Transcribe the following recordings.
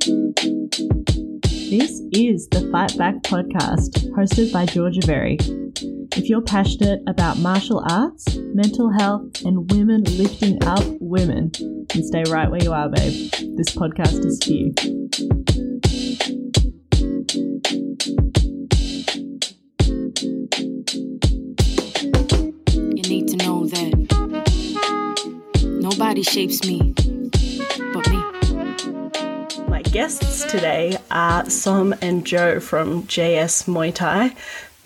This is the Fight Back podcast, hosted by Georgia Berry. If you're passionate about martial arts, mental health, and women lifting up women, then stay right where you are, babe. This podcast is for you. You need to know that nobody shapes me guests today are Som and Jo from JS Muay Thai.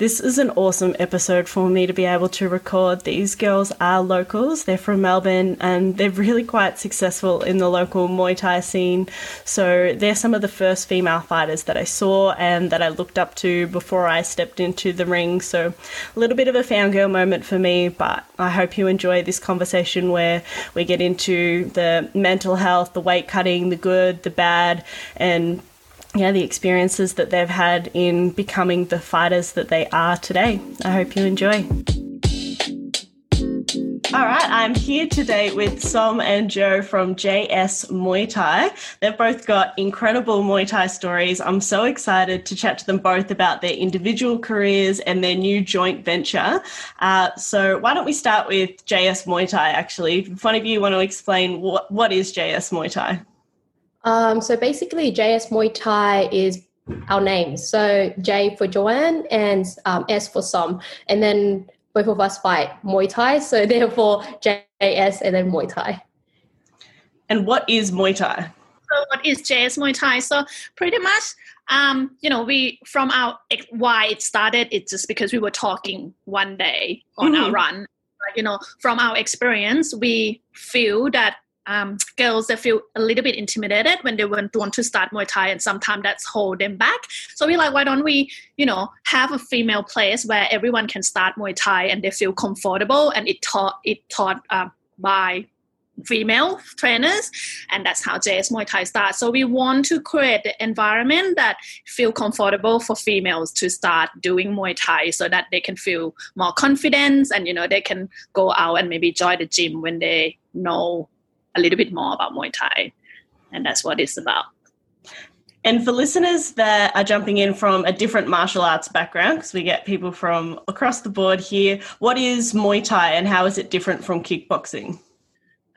This is an awesome episode for me to be able to record. These girls are locals, they're from Melbourne, and they're really quite successful in the local Muay Thai scene. So, they're some of the first female fighters that I saw and that I looked up to before I stepped into the ring. So, a little bit of a fangirl moment for me, but I hope you enjoy this conversation where we get into the mental health, the weight cutting, the good, the bad, and yeah, the experiences that they've had in becoming the fighters that they are today. I hope you enjoy. All right, I'm here today with Som and Jo from JS Muay Thai. They've both got incredible Muay Thai stories. I'm so excited to chat to them both about their individual careers and their new joint venture. Uh, so, why don't we start with JS Muay Thai actually? If one of you want to explain what, what is JS Muay Thai? Um, so basically, JS Muay Thai is our name. So J for Joanne and um, S for Som. And then both of us fight Muay Thai. So therefore, JS and then Muay Thai. And what is Muay Thai? So what is JS Muay Thai? So pretty much, um, you know, we from our why it started. It's just because we were talking one day on mm-hmm. our run. You know, from our experience, we feel that um, girls that feel a little bit intimidated when they want, to start Muay Thai, and sometimes that's hold them back. So we're like, why don't we, you know, have a female place where everyone can start Muay Thai and they feel comfortable, and it taught it taught uh, by female trainers and that's how JS Muay Thai starts. So we want to create the environment that feel comfortable for females to start doing Muay Thai so that they can feel more confidence and you know they can go out and maybe join the gym when they know a little bit more about Muay Thai. And that's what it's about. And for listeners that are jumping in from a different martial arts background, because we get people from across the board here, what is Muay Thai and how is it different from kickboxing?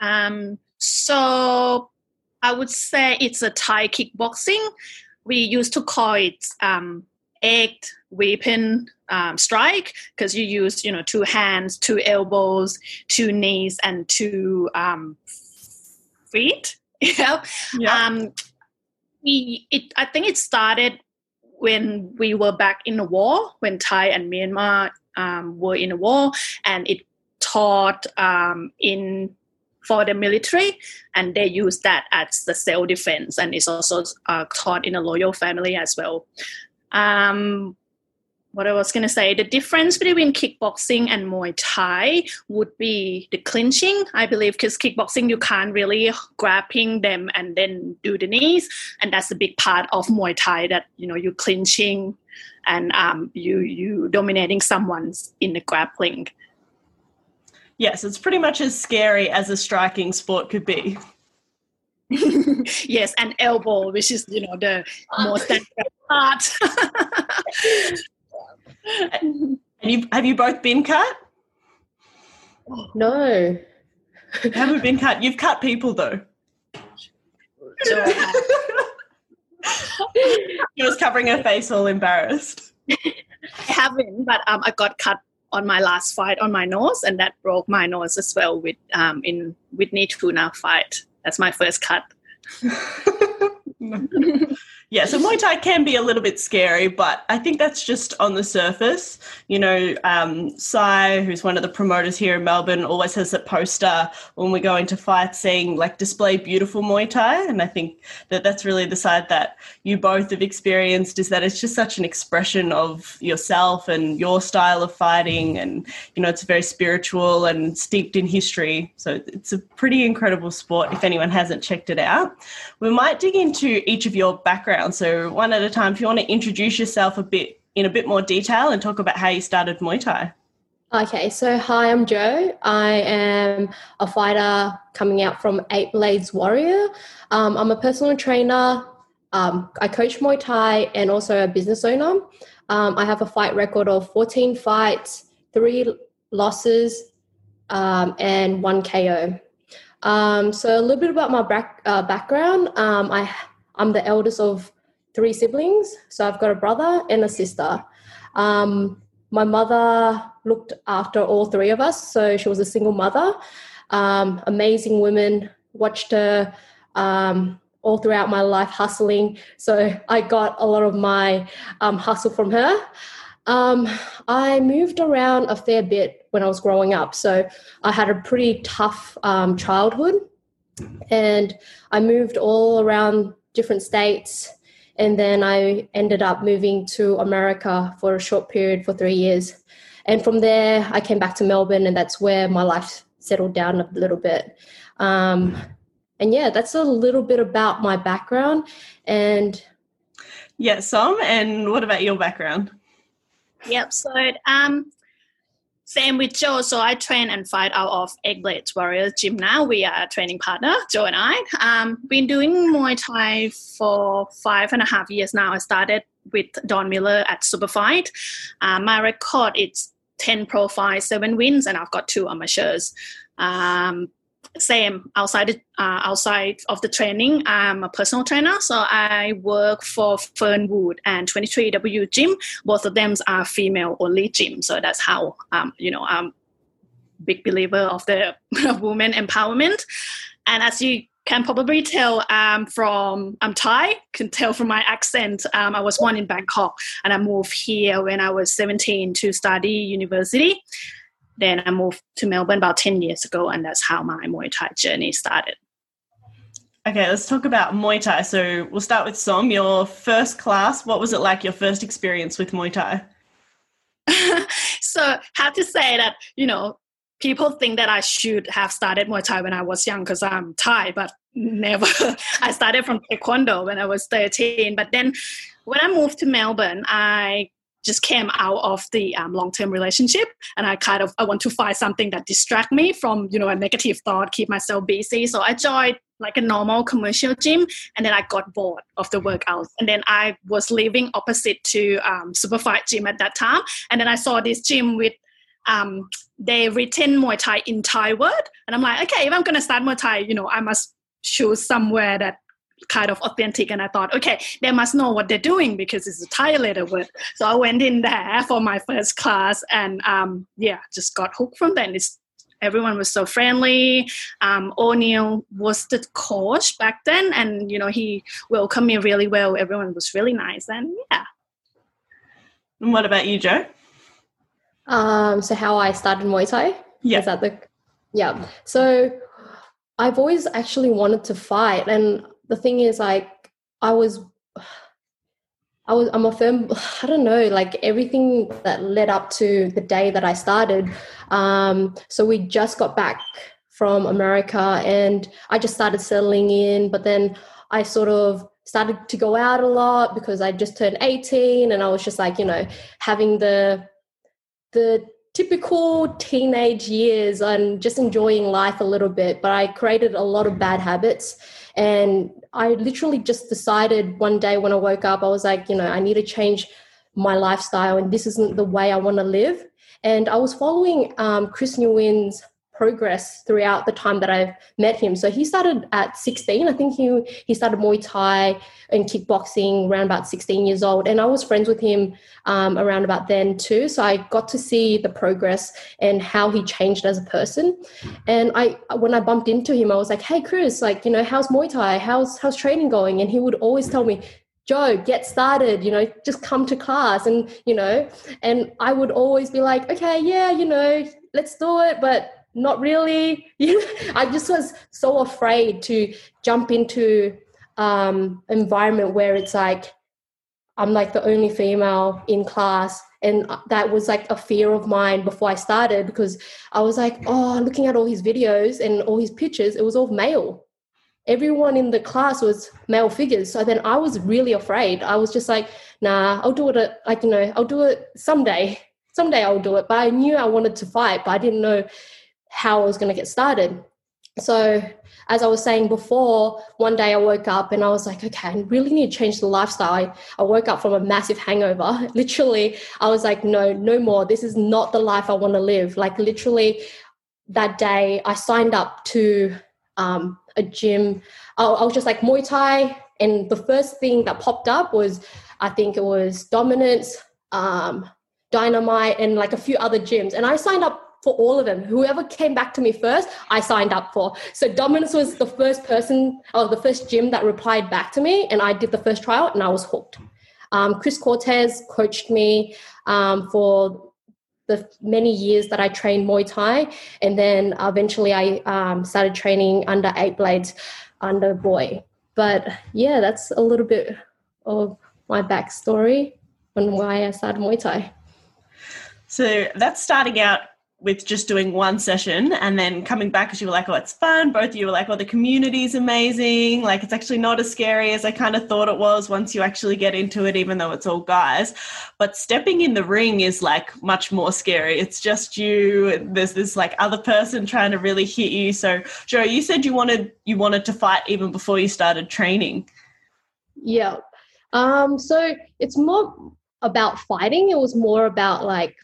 Um, so I would say it's a Thai kickboxing. We used to call it um, weapon um, strike because you use you know two hands, two elbows, two knees, and two um, feet. yeah. Um, we, it, I think it started when we were back in the war, when Thai and Myanmar um, were in the war, and it taught um, in for the military, and they use that as the self defense, and it's also uh, taught in a loyal family as well. Um, what I was going to say, the difference between kickboxing and Muay Thai would be the clinching, I believe, because kickboxing you can't really grabbing them and then do the knees, and that's a big part of Muay Thai that you know you clinching and um, you you dominating someone in the grappling. Yes, it's pretty much as scary as a striking sport could be. yes, and elbow, which is you know the most part. and you have you both been cut? No. haven't been cut. You've cut people though. she was covering her face, all embarrassed. I haven't, but um, I got cut on my last fight on my nose, and that broke my nose as well with um in Whitney Tuna fight. That's my first cut. Yeah, so Muay Thai can be a little bit scary, but I think that's just on the surface. You know, um, Sai, who's one of the promoters here in Melbourne, always has a poster when we go into fights saying, like, display beautiful Muay Thai. And I think that that's really the side that you both have experienced is that it's just such an expression of yourself and your style of fighting. And, you know, it's very spiritual and steeped in history. So it's a pretty incredible sport if anyone hasn't checked it out. We might dig into each of your backgrounds background. So, one at a time, if you want to introduce yourself a bit in a bit more detail and talk about how you started Muay Thai. Okay, so hi, I'm Jo. I am a fighter coming out from Eight Blades Warrior. Um, I'm a personal trainer um, I coach Muay Thai and also a business owner. Um, I have a fight record of 14 fights, three losses, um, and one KO. Um, so a little bit about my back, uh, background. Um, I I'm the eldest of three siblings, so I've got a brother and a sister. Um, my mother looked after all three of us, so she was a single mother. Um, amazing woman. Watched her um, all throughout my life hustling, so I got a lot of my um, hustle from her. Um, I moved around a fair bit when I was growing up, so I had a pretty tough um, childhood, and I moved all around different states and then I ended up moving to America for a short period for three years. And from there, I came back to Melbourne, and that's where my life settled down a little bit. Um, and yeah, that's a little bit about my background. And yeah, Som, and what about your background? Yep. So um, same with Jo. So I train and fight out of Eight Blades Warriors Gym now. We are a training partner, Jo and I. Um, been doing Muay Thai for five and a half years now. I started with Don Miller at Superfight. Uh, my record is 10 pro fights, seven wins, and I've got two amateurs. Um, same outside uh, outside of the training i'm a personal trainer so i work for fernwood and 23w gym both of them are female only gym so that's how um, you know i'm big believer of the women empowerment and as you can probably tell um, from I'm Thai. Can tell from my accent. Um, I was born in Bangkok, and I moved here when I was 17 to study university. Then I moved to Melbourne about 10 years ago, and that's how my Muay Thai journey started. Okay, let's talk about Muay Thai. So we'll start with Som. Your first class, what was it like, your first experience with Muay Thai? so have to say that, you know, people think that I should have started Muay Thai when I was young because I'm Thai, but never. I started from Taekwondo when I was 13. But then when I moved to Melbourne, I just came out of the um, long-term relationship. And i kind of i want to find something that distract me from you know a negative thought keep myself busy. So i joined like a normal commercial gym and then i got bored of the workouts. And then i was living opposite to um, superfight gym at that time. And then i saw this gym with um, they written Muay Thai in Thai word, and I'm like, okay, if I'm gonna start Muay Thai, you know, I must choose somewhere that kind of authentic and I thought, okay, they must know what they're doing because it's a Thai letter word. So I went in there for my first class and um, yeah, just got hooked from then. It's, everyone was so friendly. Um, O'Neill was the coach back then and, you know, he welcomed me really well. Everyone was really nice and yeah. And what about you, Jo? Um, so how I started Muay Thai? Yeah. Is that the, yeah. So I've always actually wanted to fight and the thing is like I was I was I'm a firm I don't know like everything that led up to the day that I started. Um so we just got back from America and I just started settling in but then I sort of started to go out a lot because I just turned 18 and I was just like you know having the the typical teenage years and just enjoying life a little bit but I created a lot of bad habits and I literally just decided one day when I woke up, I was like, you know, I need to change my lifestyle and this isn't the way I want to live. And I was following um, Chris Nguyen's progress throughout the time that I've met him. So he started at 16. I think he he started Muay Thai and kickboxing around about 16 years old, and I was friends with him um, around about then too. So I got to see the progress and how he changed as a person. And I when I bumped into him, I was like, "Hey, Chris, like you know, how's Muay Thai? How's how's training going?" And he would always tell me, Jo, get started, you know, just come to class. And, you know, and I would always be like, okay, yeah, you know, let's do it. But not really. I just was so afraid to jump into um, environment where it's like I'm like the only female in class, and that was like a fear of mine before I started because I was like, oh, looking at all his videos and all his pictures, it was all male. Everyone in the class was male figures. So then I was really afraid. I was just like, nah, I'll do it. Like you know, I'll do it someday. Someday I'll do it. But I knew I wanted to fight, but I didn't know how I was going to get started. so as I was saying before, one day I woke up and I was like, okay, I really need to change the lifestyle. I, woke up from a massive hangover. Literally, I was like, no, no more. This is not the life I want to live. Like, literally, that day I signed up to um, a gym. I, I was just like Muay Thai. And the first thing that popped up was, I think it was Dominance, um, Dynamite, and like a few other gyms. And I signed up for all of them. Whoever came back to me first, I signed up for. So Dominance was the first person or the first gym that replied back to me, and I did the first trial, and I was hooked. Um, Chris Cortez coached me um, for the many years that I trained Muay Thai, and then eventually I um, started training under Eight Blades under Boy. But yeah, that's a little bit of my backstory on why I started Muay Thai. So that's starting out with just doing one session and then coming back because you were like, oh, it's fun. Both of you were like, oh, the community is amazing. Like, it's actually not as scary as I kind of thought it was once you actually get into it, even though it's all guys. But stepping in the ring is like much more scary. It's just you. There's this like other person trying to really hit you. So, Jo, you said you wanted you wanted to fight even before you started training. Yeah. Um. So it's more about fighting. It was more about like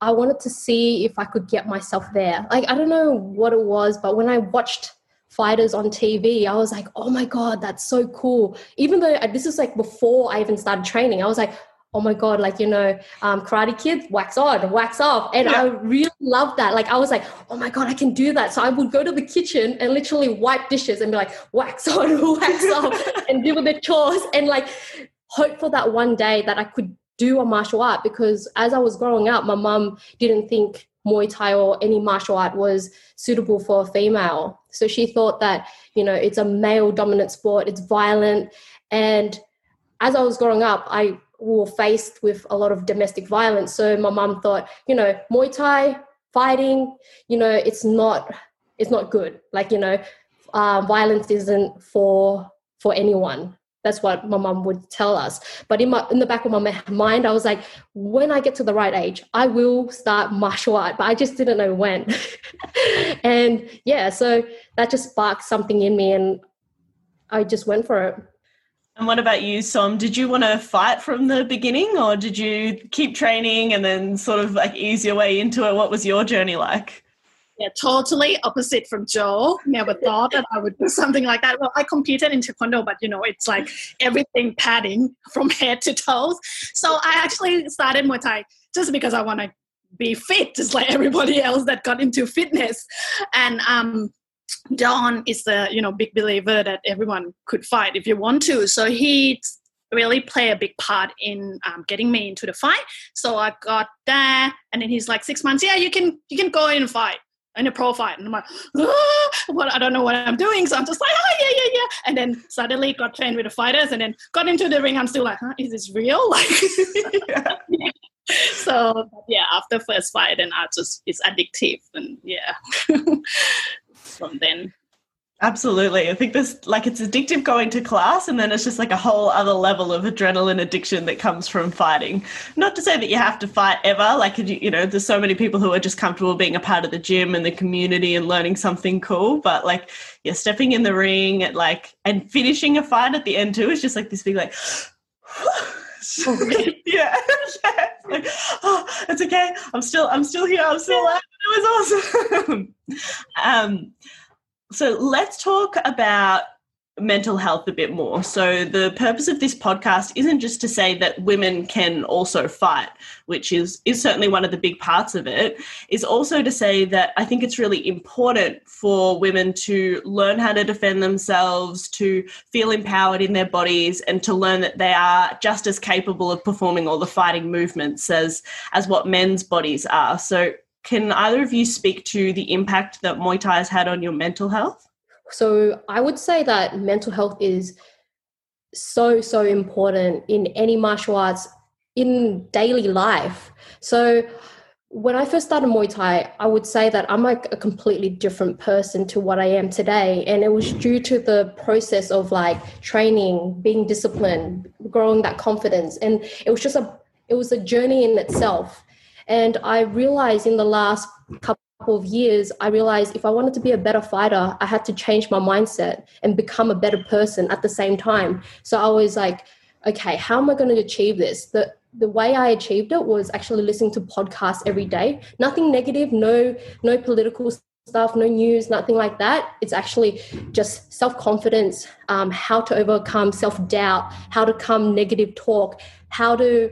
I wanted to see if I could get myself there. Like, I don't know what it was, but when I watched fighters on TV, I was like, oh my God, that's so cool. Even though this is like before I even started training, I was like, oh my God, like, you know, um, Karate Kid, wax on, wax off. And yeah. I really loved that. Like, I was like, oh my God, I can do that. So I would go to the kitchen and literally wipe dishes and be like, wax on, wax off, and do all the chores and like hope for that one day that I could do a martial art because as I was growing up, my mum didn't think Muay Thai or any martial art was suitable for a female. So she thought that, you know, it's a male dominant sport, it's violent. And as I was growing up, I were faced with a lot of domestic violence. So my mum thought, you know, Muay Thai, fighting, you know, it's not it's not good. Like, you know, uh, violence isn't for for anyone that's what my mom would tell us. But in my in the back of my mind, I was like, when I get to the right age, I will start martial art. But I just didn't know when. and yeah, so that just sparked something in me, and I just went for it. And what about you, Som? Did you want to fight from the beginning, or did you keep training and then sort of like ease your way into it? What was your journey like? Yeah, totally opposite from Jo. Never thought that I would do something like that. Well, I competed in taekwondo, but you know, it's like everything padding from head to toes. So I actually started Muay Thai just because I want to be fit, just like everybody else that got into fitness. And um, Don is the you know big believer that everyone could fight if you want to. So he really play a big part in um, getting me into the fight. So I got there, and then he's like six months. Yeah, you can you can go in and fight in a profile and I'm like, ah, what I don't know what I'm doing. So I'm just like, oh yeah, yeah, yeah. And then suddenly got trained with the fighters and then got into the ring. I'm still like, huh, is this real? Like. So yeah, after first fight and I just it's addictive and yeah. From then Absolutely. I think this like it's addictive going to class, and then it's just like a whole other level of adrenaline addiction that comes from fighting. Not to say that you have to fight ever. Like, you know, there's so many people who are just comfortable being a part of the gym and the community and learning something cool. But like, yeah, stepping in the ring at like and finishing a fight at the end too is just like this big, like, yeah, yeah. Like, oh, it's okay. I'm still, I'm still here. I'm still alive. It was awesome. um, so let's talk about mental health a bit more. So the purpose of this podcast isn't just to say that women can also fight, which is is certainly one of the big parts of it, is also to say that I think it's really important for women to learn how to defend themselves, to feel empowered in their bodies and to learn that they are just as capable of performing all the fighting movements as as what men's bodies are. So can either of you speak to the impact that Muay Thai has had on your mental health? So I would say that mental health is so, so important in any martial arts in daily life. So when I first started Muay Thai, I would say that I'm like a completely different person to what I am today. And it was due to the process of like training, being disciplined, growing that confidence. And it was just a it was a journey in itself. And I realized in the last couple of years, I realized if I wanted to be a better fighter, I had to change my mindset and become a better person at the same time. So I was like, okay, how am I going to achieve this? The the way I achieved it was actually listening to podcasts every day. Nothing negative, no no political stuff, no news, nothing like that. It's actually just self confidence, um, how to overcome self doubt, how to come negative talk, how to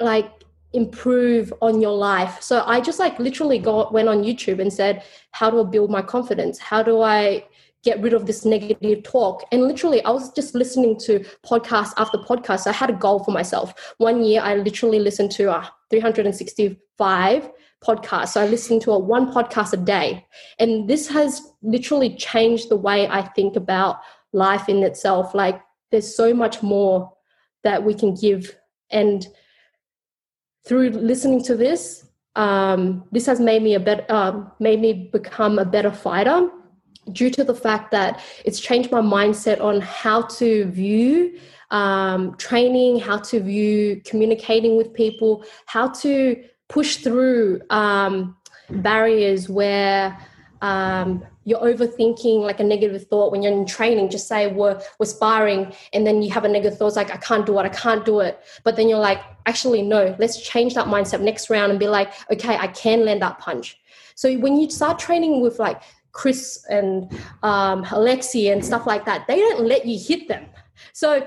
like improve on your life. So I just like literally went on YouTube and said, how do I build my confidence? How do I get rid of this negative talk? And literally I was just listening to podcast after podcast. I had a goal for myself. One year I literally listened to uh, 365 podcasts. So I listen to a one podcast a day. And this has literally changed the way I think about life in itself. Like there's so much more that we can give and through listening to this, um, this has made me a better, um, made me become a better fighter due to the fact that it's changed my mindset on how to view um, training, how to view communicating with people, how to push through um, barriers where um, you're overthinking like a negative thought when you're in training. Just say we're, we're sparring and then you have a negative thought it's like i can't do it i can't do it. But then you're like actually no let's change that mindset next round and be like okay i can land that punch so when you start training with like chris and um, alexi and stuff like that they don't let you hit them. So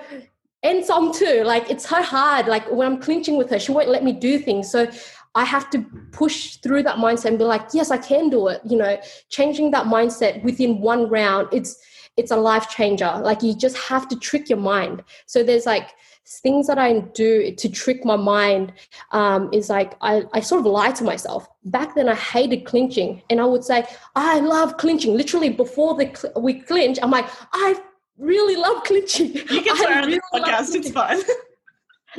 and some too like it's so hard like when i'm clinching with her she won't let me do things. So I have to push through that mindset and be like, yes, I can do it. You know, changing that mindset within one round, it's it's a life changer. Like you just have to trick your mind. So there's like things that I do to trick my mind um, is like I, I sort of lie to myself. Back then, I hated clinching, and I would say I love clinching. Literally before the cl- we clinch, I'm like I really love clinching. You can swear on the podcast. It's fine.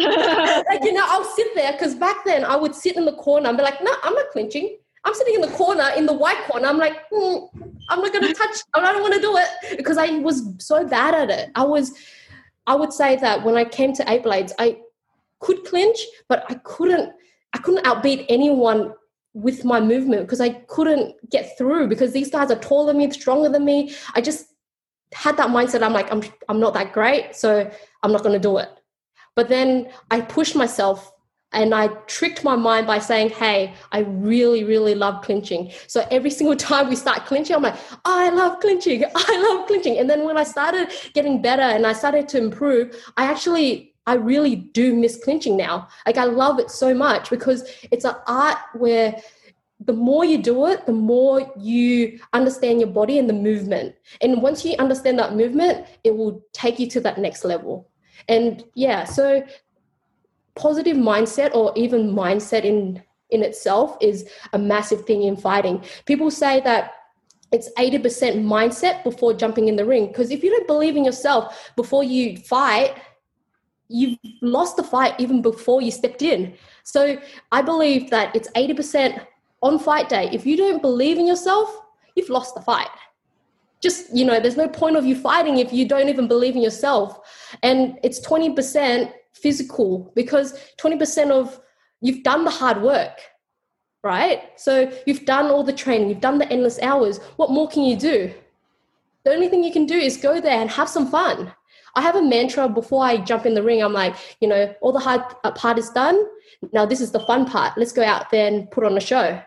like you know, I'll sit there because back then I would sit in the corner and be like, "No, I'm not clinching. I'm sitting in the corner, in the white corner. I'm like, mm, I'm not going to touch. I don't want to do it because I was so bad at it. I was, I would say that when I came to eight blades, I could clinch, but I couldn't. I couldn't outbeat anyone with my movement because I couldn't get through because these guys are taller than me, stronger than me. I just had that mindset. I'm like, I'm, I'm not that great, so I'm not going to do it. But then I pushed myself and I tricked my mind by saying, Hey, I really, really love clinching. So every single time we start clinching, I'm like, I love clinching. I love clinching. And then when I started getting better and I started to improve, I actually, I really do miss clinching now. Like I love it so much because it's an art where the more you do it, the more you understand your body and the movement. And once you understand that movement, it will take you to that next level. And yeah, so positive mindset or even mindset in in itself is a massive thing in fighting. People say that it's 80% mindset before jumping in the ring because if you don't believe in yourself before you fight, you've lost the fight even before you stepped in. So I believe that it's 80% on fight day. If you don't believe in yourself, you've lost the fight just you know there's no point of you fighting if you don't even believe in yourself. And it's 20% physical because 20% of you've done the hard work right? So you've done all the training you've done the endless hours. What more can you do? The only thing you can do is go there and have some fun. I have a mantra before i jump in the ring. I'm like you know all the hard uh, part is done. Now this is the fun part. Let's go out there and put on a show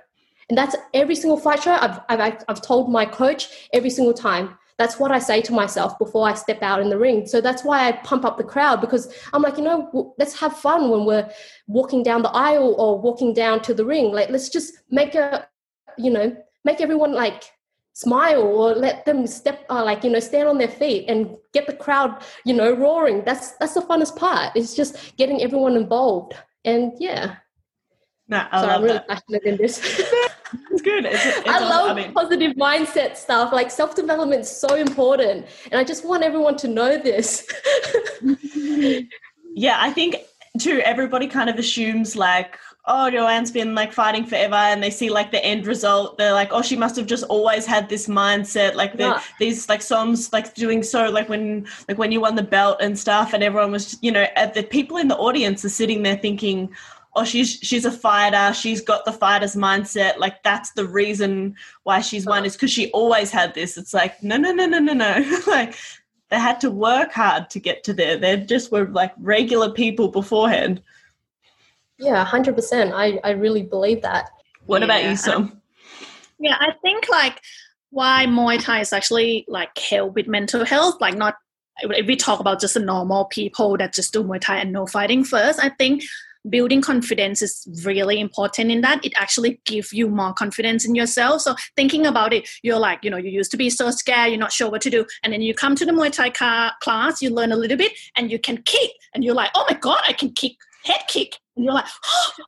and that's every single fight show I've, I've, I've told my coach every single time. That's what I say to myself before I step out in the ring. So that's why I pump up the crowd because I'm like, you know, let's have fun when we're walking down the aisle or walking down to the ring. Like, let's just make a, you know, make everyone like smile or let them step uh, like you know stand on their feet and get the crowd you know roaring that's that's the funnest part it's just getting everyone involved and yeah no, I so love I'm really that. passionate in this. It's good. It's, it's I love I mean, positive mindset stuff. Like self development is so important, and I just want everyone to know this. yeah, I think too. Everybody kind of assumes like, oh, Joanne's been like fighting forever, and they see like the end result. They're like, oh, she must have just always had this mindset. Like Yeah. these like songs like doing so like when like when you won the belt and stuff, and everyone was you know at the people in the audience are sitting there thinking. Oh she's she's a fighter she's got the fighter's mindset like that's the reason why she's won is because she always had this it's like no no no no no no like they had to work hard to get to there they just were like regular people beforehand Yeah, hundred percent. I I really believe that. what about you Som? Yeah, I think like why Muay Thai is actually like help with mental health, like not if we talk about just the normal people that just do Muay Thai and no fighting first, I think building confidence is really important in that. It actually gives you more confidence in yourself. So thinking about it, you're like, you know, you used to be so scared, you're not sure what to do. And then you come to the muay thai class you learn a little bit and you can kick. And you're like, oh my God, I can kick, head kick. And you're like,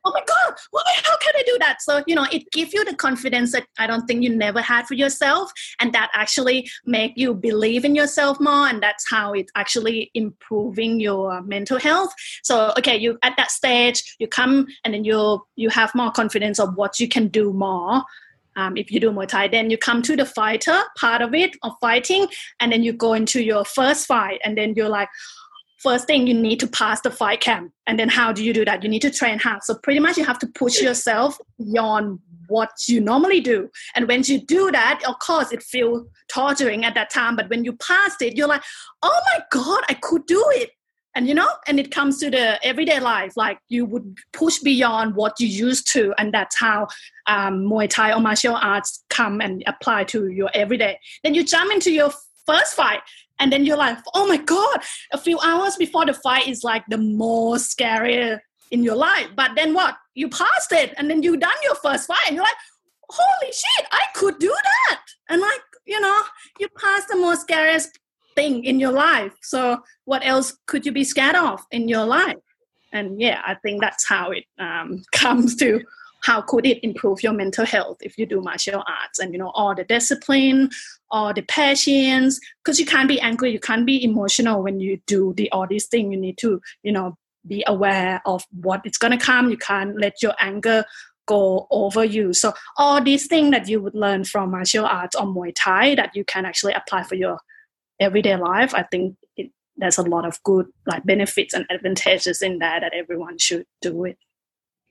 oh my God, why, how can I do that? So, you know, it gives you the confidence that I don't think you never had for yourself. And that actually make you believe in yourself more. And that's how it's actually improving your mental health. So, okay, you at that stage, you come and then you you have more confidence of what you can do more. Um, if you do Muay Thai, then you come to the fighter part of it of fighting, and then you go into your first fight, and then you're like, first thing you need to pass the fight camp. And then how do you do that? You need to train hard. So pretty much you have to push yourself beyond what you normally do. And when you do that of course it feels torturing at that time. But when you passed it you're like oh my god i could do it. And you know and it comes to the everyday life. Like you would push beyond what you used to. And that's how um, muay thai or martial arts come and apply to your everyday. Then you jump into your first fight and then you're like oh my god a few hours before the fight is like the most scary in your life. But then what? You passed it and then you done your first fight and you're like holy shit i could do that. And like you know you passed the most scariest thing in your life. So what else could you be scared of in your life? And yeah i think that's how it um, comes to how could it improve your mental health if you do martial arts and you know all the discipline all the patience because you can't be angry you can't be emotional when you do the all these things you need to you know be aware of what is going to come. You can't let your anger go over you. So all these things that you would learn from martial arts or muay thai that you can actually apply for your everyday life i think it, there's a lot of good like benefits and advantages in that that everyone should do it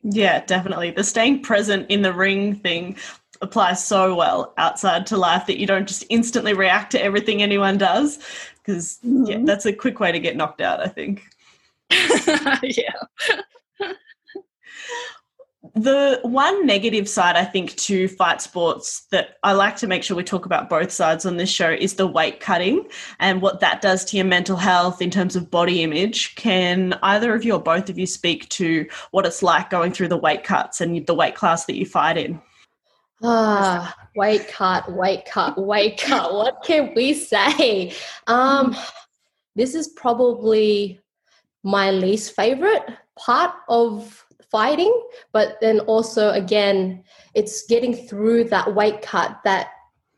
Yeah, definitely. The staying present in the ring thing applies so well outside to life that you don't just instantly react to everything anyone does. Because yeah, Mhm. that's a quick way to get knocked out, I think. yeah The one negative side, I think, to fight sports that I like to make sure we talk about both sides on this show is the weight cutting and what that does to your mental health in terms of body image. Can either of you or both of you speak to what it's like going through the weight cuts and the weight class that you fight in? Ah, weight cut, weight cut, weight cut. What can we say? Um, this is probably my least favorite part of fighting, but then also again, it's getting through that weight cut that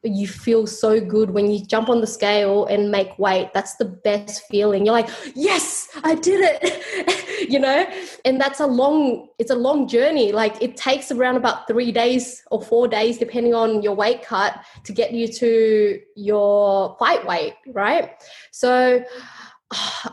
you feel so good when you jump on the scale and make weight. That's the best feeling. You're like, yes, I did it. you know, and that's a long, it's a long journey. Like it takes around about three days or four days, depending on your weight cut, to get you to your fight weight, right? So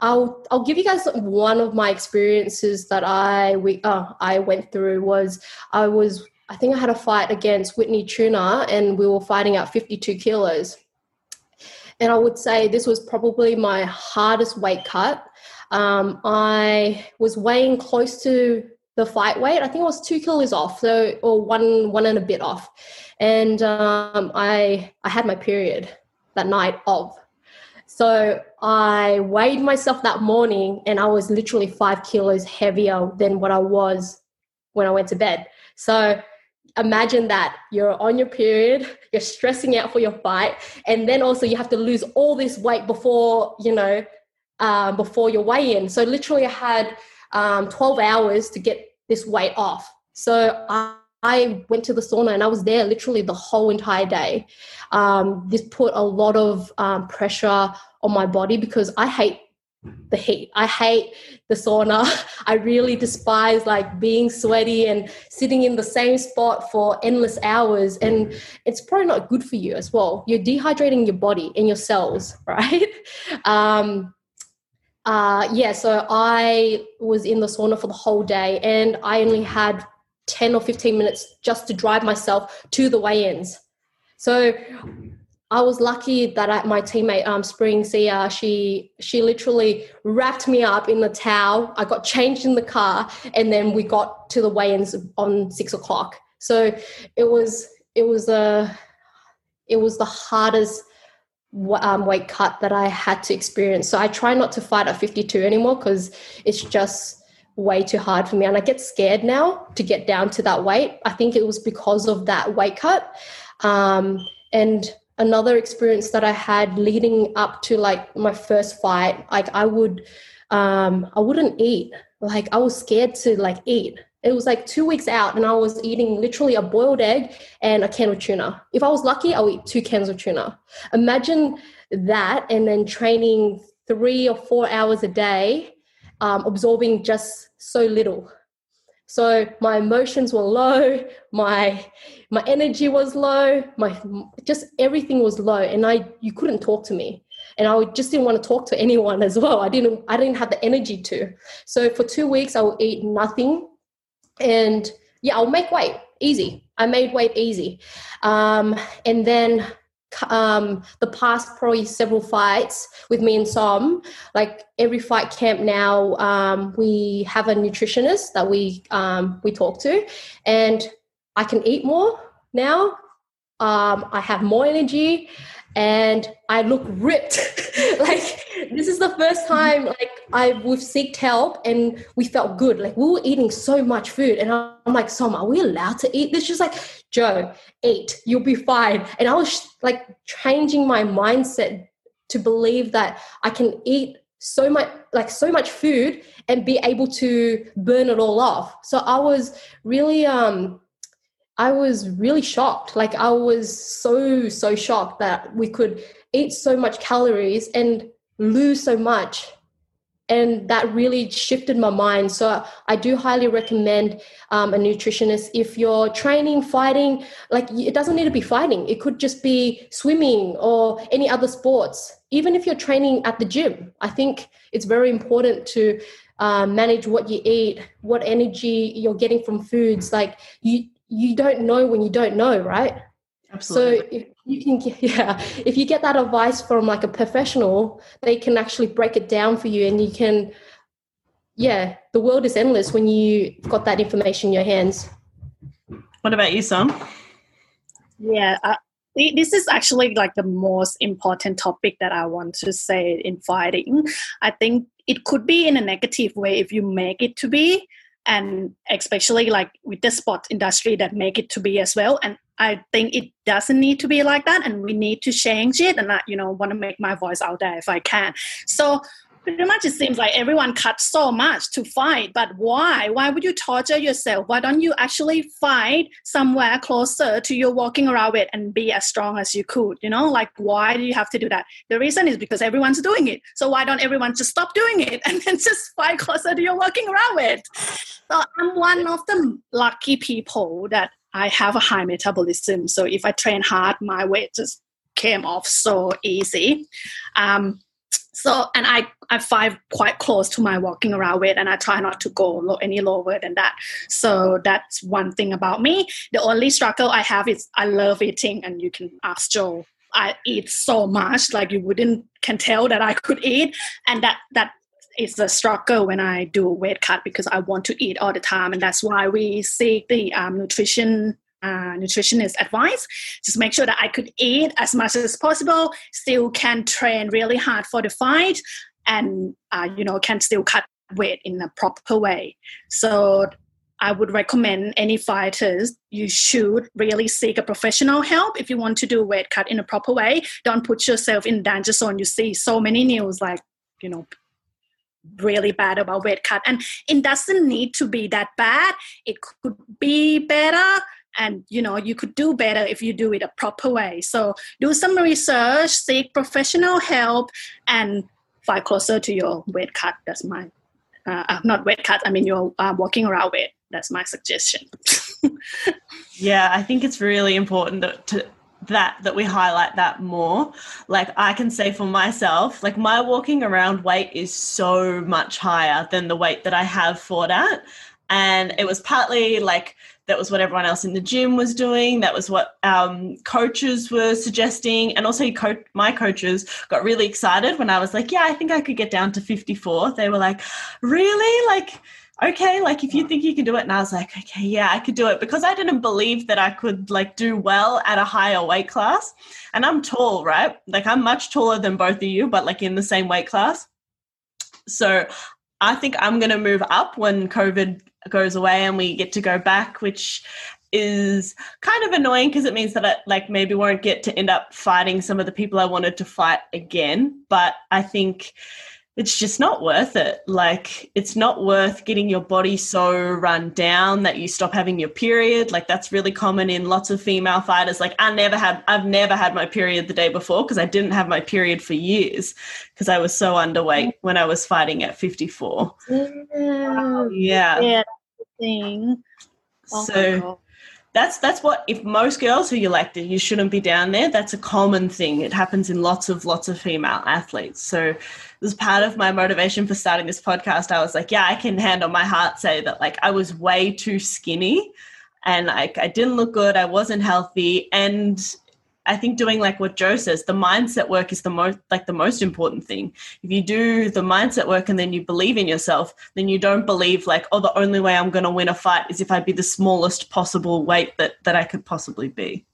I'll I'll give you guys one of my experiences that I we uh, I went through was I was I think I had a fight against Whitney Tuna and we were fighting at 52 kilos. And I would say this was probably my hardest weight cut. Um, I was weighing close to the fight weight. I think I was two kilos off, so or one one and a bit off. And um, I I had my period that night of. So I weighed myself that morning, and I was literally five kilos heavier than what I was when I went to bed. So imagine that you're on your period, you're stressing out for your fight, and then also you have to lose all this weight before you know um, before your weigh in. So literally, I had um, 12 hours to get this weight off. So I, I went to the sauna and I was there literally the whole entire day. Um, this put a lot of um, pressure on my body because I hate the heat. I hate the sauna. I really despise like being sweaty and sitting in the same spot for endless hours. And it's probably not good for you as well. You're dehydrating your body and your cells, right? Um, Uh, yeah, so I was in the sauna for the whole day and I only had 10 or 15 minutes just to drive myself to the weigh ins. So I was lucky that I, my teammate um, Spring Sia, she she literally wrapped me up in the towel. I got changed in the car, and then we got to the weigh-ins on six o'clock. So it was it was a it was the hardest um, weight cut that I had to experience. So I try not to fight at 52 anymore because it's just way too hard for me. And I get scared now to get down to that weight. I think it was because of that weight cut. Um, and another experience that I had leading up to like my first fight, like I would, um, I wouldn't eat. Like I was scared to like eat it was like two weeks out and I was eating literally a boiled egg and a can of tuna. If I was lucky, I'll eat two cans of tuna. Imagine that and then training three or four hours a day, um, absorbing just so little. So my emotions were low, my my energy was low, my just everything was low, and I you couldn't talk to me, and I just didn't want to talk to anyone as well. I didn't I didn't have the energy to. So for two weeks I would eat nothing, and yeah, I'll make weight easy. I made weight easy. Um, and then um, the past probably several fights with me and Som, like every fight camp now, um, we have a nutritionist that we um, we talk to, and I can eat more now. Um, I have more energy, and I look ripped. like this is the first time like I we've seeked help and we felt good. Like we were eating so much food, and I'm like, Som, are we allowed to eat this? She's like, Jo, eat, you'll be fine. And I was like changing my mindset to believe that I can eat so much like so much food and be able to burn it all off. So I was really um I was really shocked. Like I was so so shocked that we could eat so much calories and lose so much. And that really shifted my mind. So i do highly recommend um, a nutritionist if you're training fighting like it doesn't need to be fighting. It could just be swimming or any other sports. Even if you're training at the gym i think it's very important to uh, manage what you eat what energy you're getting from foods. Like you you don't know when you don't know right Absolutely. So if you can, get, yeah, if you get that advice from like a professional, they can actually break it down for you, and you can, yeah, the world is endless when you got that information in your hands. What about you, Som? Yeah, uh, this is actually like the most important topic that I want to say in fighting. I think it could be in a negative way if you make it to be, and especially like with the sport industry that make it to be as well. And i think it doesn't need to be like that and we need to change it and i you know want to make my voice out there if i can. So pretty much it seems like everyone cuts so much to fight but why? Why would you torture yourself? Why don't you actually fight somewhere closer to your walking around with and be as strong as you could you know? Like why do you have to do that? The reason is because everyone's doing it. So why don't everyone just stop doing it and then just fight closer to your walking around with so i'm one of the lucky people that i have a high metabolism so if i train hard my weight just came off so easy. Um, so and i i find quite close to my walking around weight and i try not to go low, any lower than that. So that's one thing about me. The only struggle i have is i love eating and you can ask joe. I eat so much like you wouldn't can tell that i could eat and that that is a struggle when I do a weight cut because I want to eat all the time, and that's why we seek the um, nutrition uh, nutritionist advice. Just make sure that I could eat as much as possible, still can train really hard for the fight, and uh, you know can still cut weight in a proper way. So I would recommend any fighters you should really seek a professional help if you want to do a weight cut in a proper way. Don't put yourself in danger zone. You see so many news like you know really bad about weight cut. And it doesn't need to be that bad. It could be better. And you know you could do better if you do it a proper way. So do some research seek professional help and fight closer to your weight cut. That's my uh, uh not weight cut. I mean you're uh, walking around weight. That's my suggestion. Yeah i think it's really important to that that we highlight that more. Like i can say for myself like my walking around weight is so much higher than the weight that i have fought at. And it was partly like that was what everyone else in the gym was doing. That was what um, coaches were suggesting. And also co- my coaches got really excited when i was like yeah i think i could get down to 54 they were like really? Like okay, like if you think you can do it. And I was like, okay, yeah, I could do it because I didn't believe that I could like do well at a higher weight class. And I'm tall, right? Like I'm much taller than both of you, but like in the same weight class. So I think I'm going to move up when COVID goes away and we get to go back, which is kind of annoying because it means that I like maybe won't get to end up fighting some of the people I wanted to fight again. But I think it's just not worth it. Like, it's not worth getting your body so run down that you stop having your period. Like, that's really common in lots of female fighters. Like, I never had, I've never had my period the day before because I didn't have my period for years because I was so underweight when I was fighting at 54. Yeah. Yeah. Yeah, thing. Oh so. That's that's what if most girls who you like that you shouldn't be down there. That's a common thing. It happens in lots of lots of female athletes. So was part of my motivation for starting this podcast i was like yeah i can hand on my heart say that like i was way too skinny and like i didn't look good. I wasn't healthy. And i think doing like what Jo says the mindset work is the most like the most important thing. If you do the mindset work and then you believe in yourself then you don't believe like oh the only way i'm to win a fight is if i be the smallest possible weight that that i could possibly be.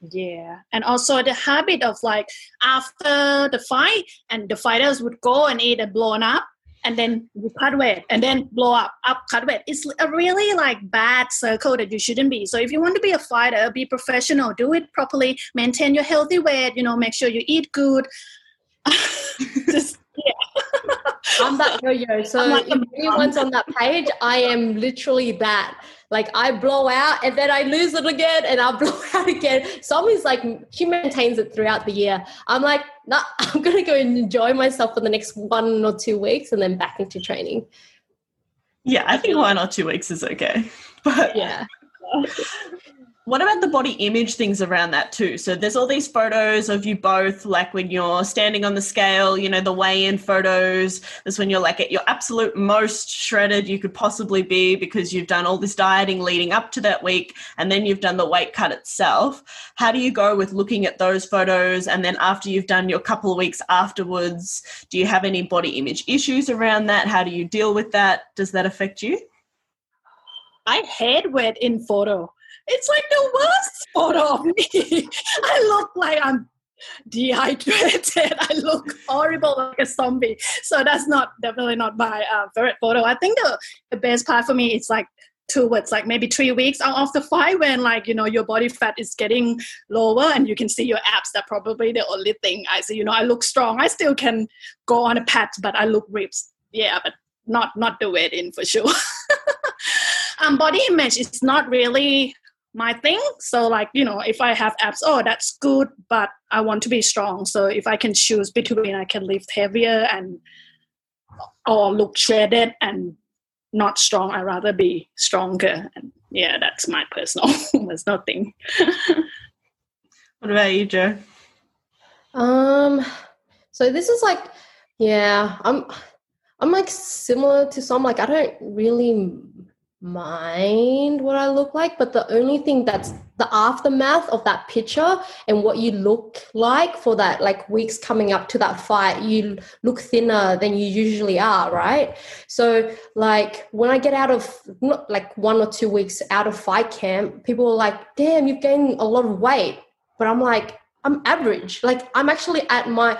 Yeah, and also the habit of like after the fight, and the fighters would go and eat a blown up, and then you cut weight, and then blow up, up cut weight. It's a really like bad circle that you shouldn't be. So if you want to be a fighter, be professional, do it properly, maintain your healthy weight. You know, make sure you eat good. Just yeah I'm that yo-yo. So I'm like if anyone's on that page, I am literally that. Like I blow out and then I lose it again and I blow out again. Sommy's like she maintains it throughout the year. I'm like, nah, I'm gonna go and enjoy myself for the next one or two weeks and then back into training. yeah i think one or two weeks is okay but Yeah. What about the body image things around that too? So there's all these photos of you both, like when you're standing on the scale, you know, the weigh-in photos. That's when you're like at your absolute most shredded you could possibly be because you've done all this dieting leading up to that week, and then you've done the weight cut itself. How do you go with looking at those photos, and then after you've done your couple of weeks afterwards, do you have any body image issues around that? How do you deal with that? Does that affect you? I hate weight in photo. It's like the worst photo of me. I look like I'm dehydrated. I look horrible like a zombie. So that's not definitely not my uh, favorite photo. I think the, the best part for me is like towards like maybe three weeks out of the fight when like you know your body fat is getting lower and you can see your abs that probably the only thing i see you know i look strong i still can go on a pad but i look ripped yeah but not not the weight in for sure um body image is not really my thing so like you know if i have abs oh that's good but i want to be strong so if i can choose between i can lift heavier and or look shredded and not strong i rather be stronger and yeah that's my personal personal thing What about you, Jo? Um, so this is like, yeah, I'm, I'm like similar to Som. Like I don't really mind what I look like, but the only thing that's the aftermath of that picture and what you look like for that like weeks coming up to that fight, you look thinner than you usually are, right? So like when I get out of not like one or two weeks out of fight camp, people are like, "Damn, you've gained a lot of weight," but I'm like. I'm average. Like I'm actually at my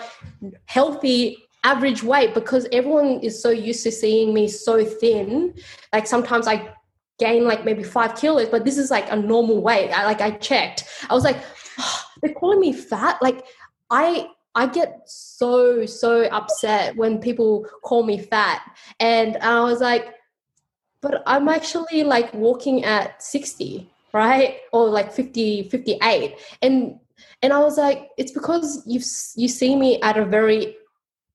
healthy average weight because everyone is so used to seeing me so thin. Like sometimes I gain like maybe five kilos, but this is like a normal weight. I, like I checked. I was like, "Oh, they're calling me fat. Like I I get so so upset when people call me fat, and I was like, but I'm actually like walking at 60, right? Or like 50, 58. And and I was like, it's because you you see me at a very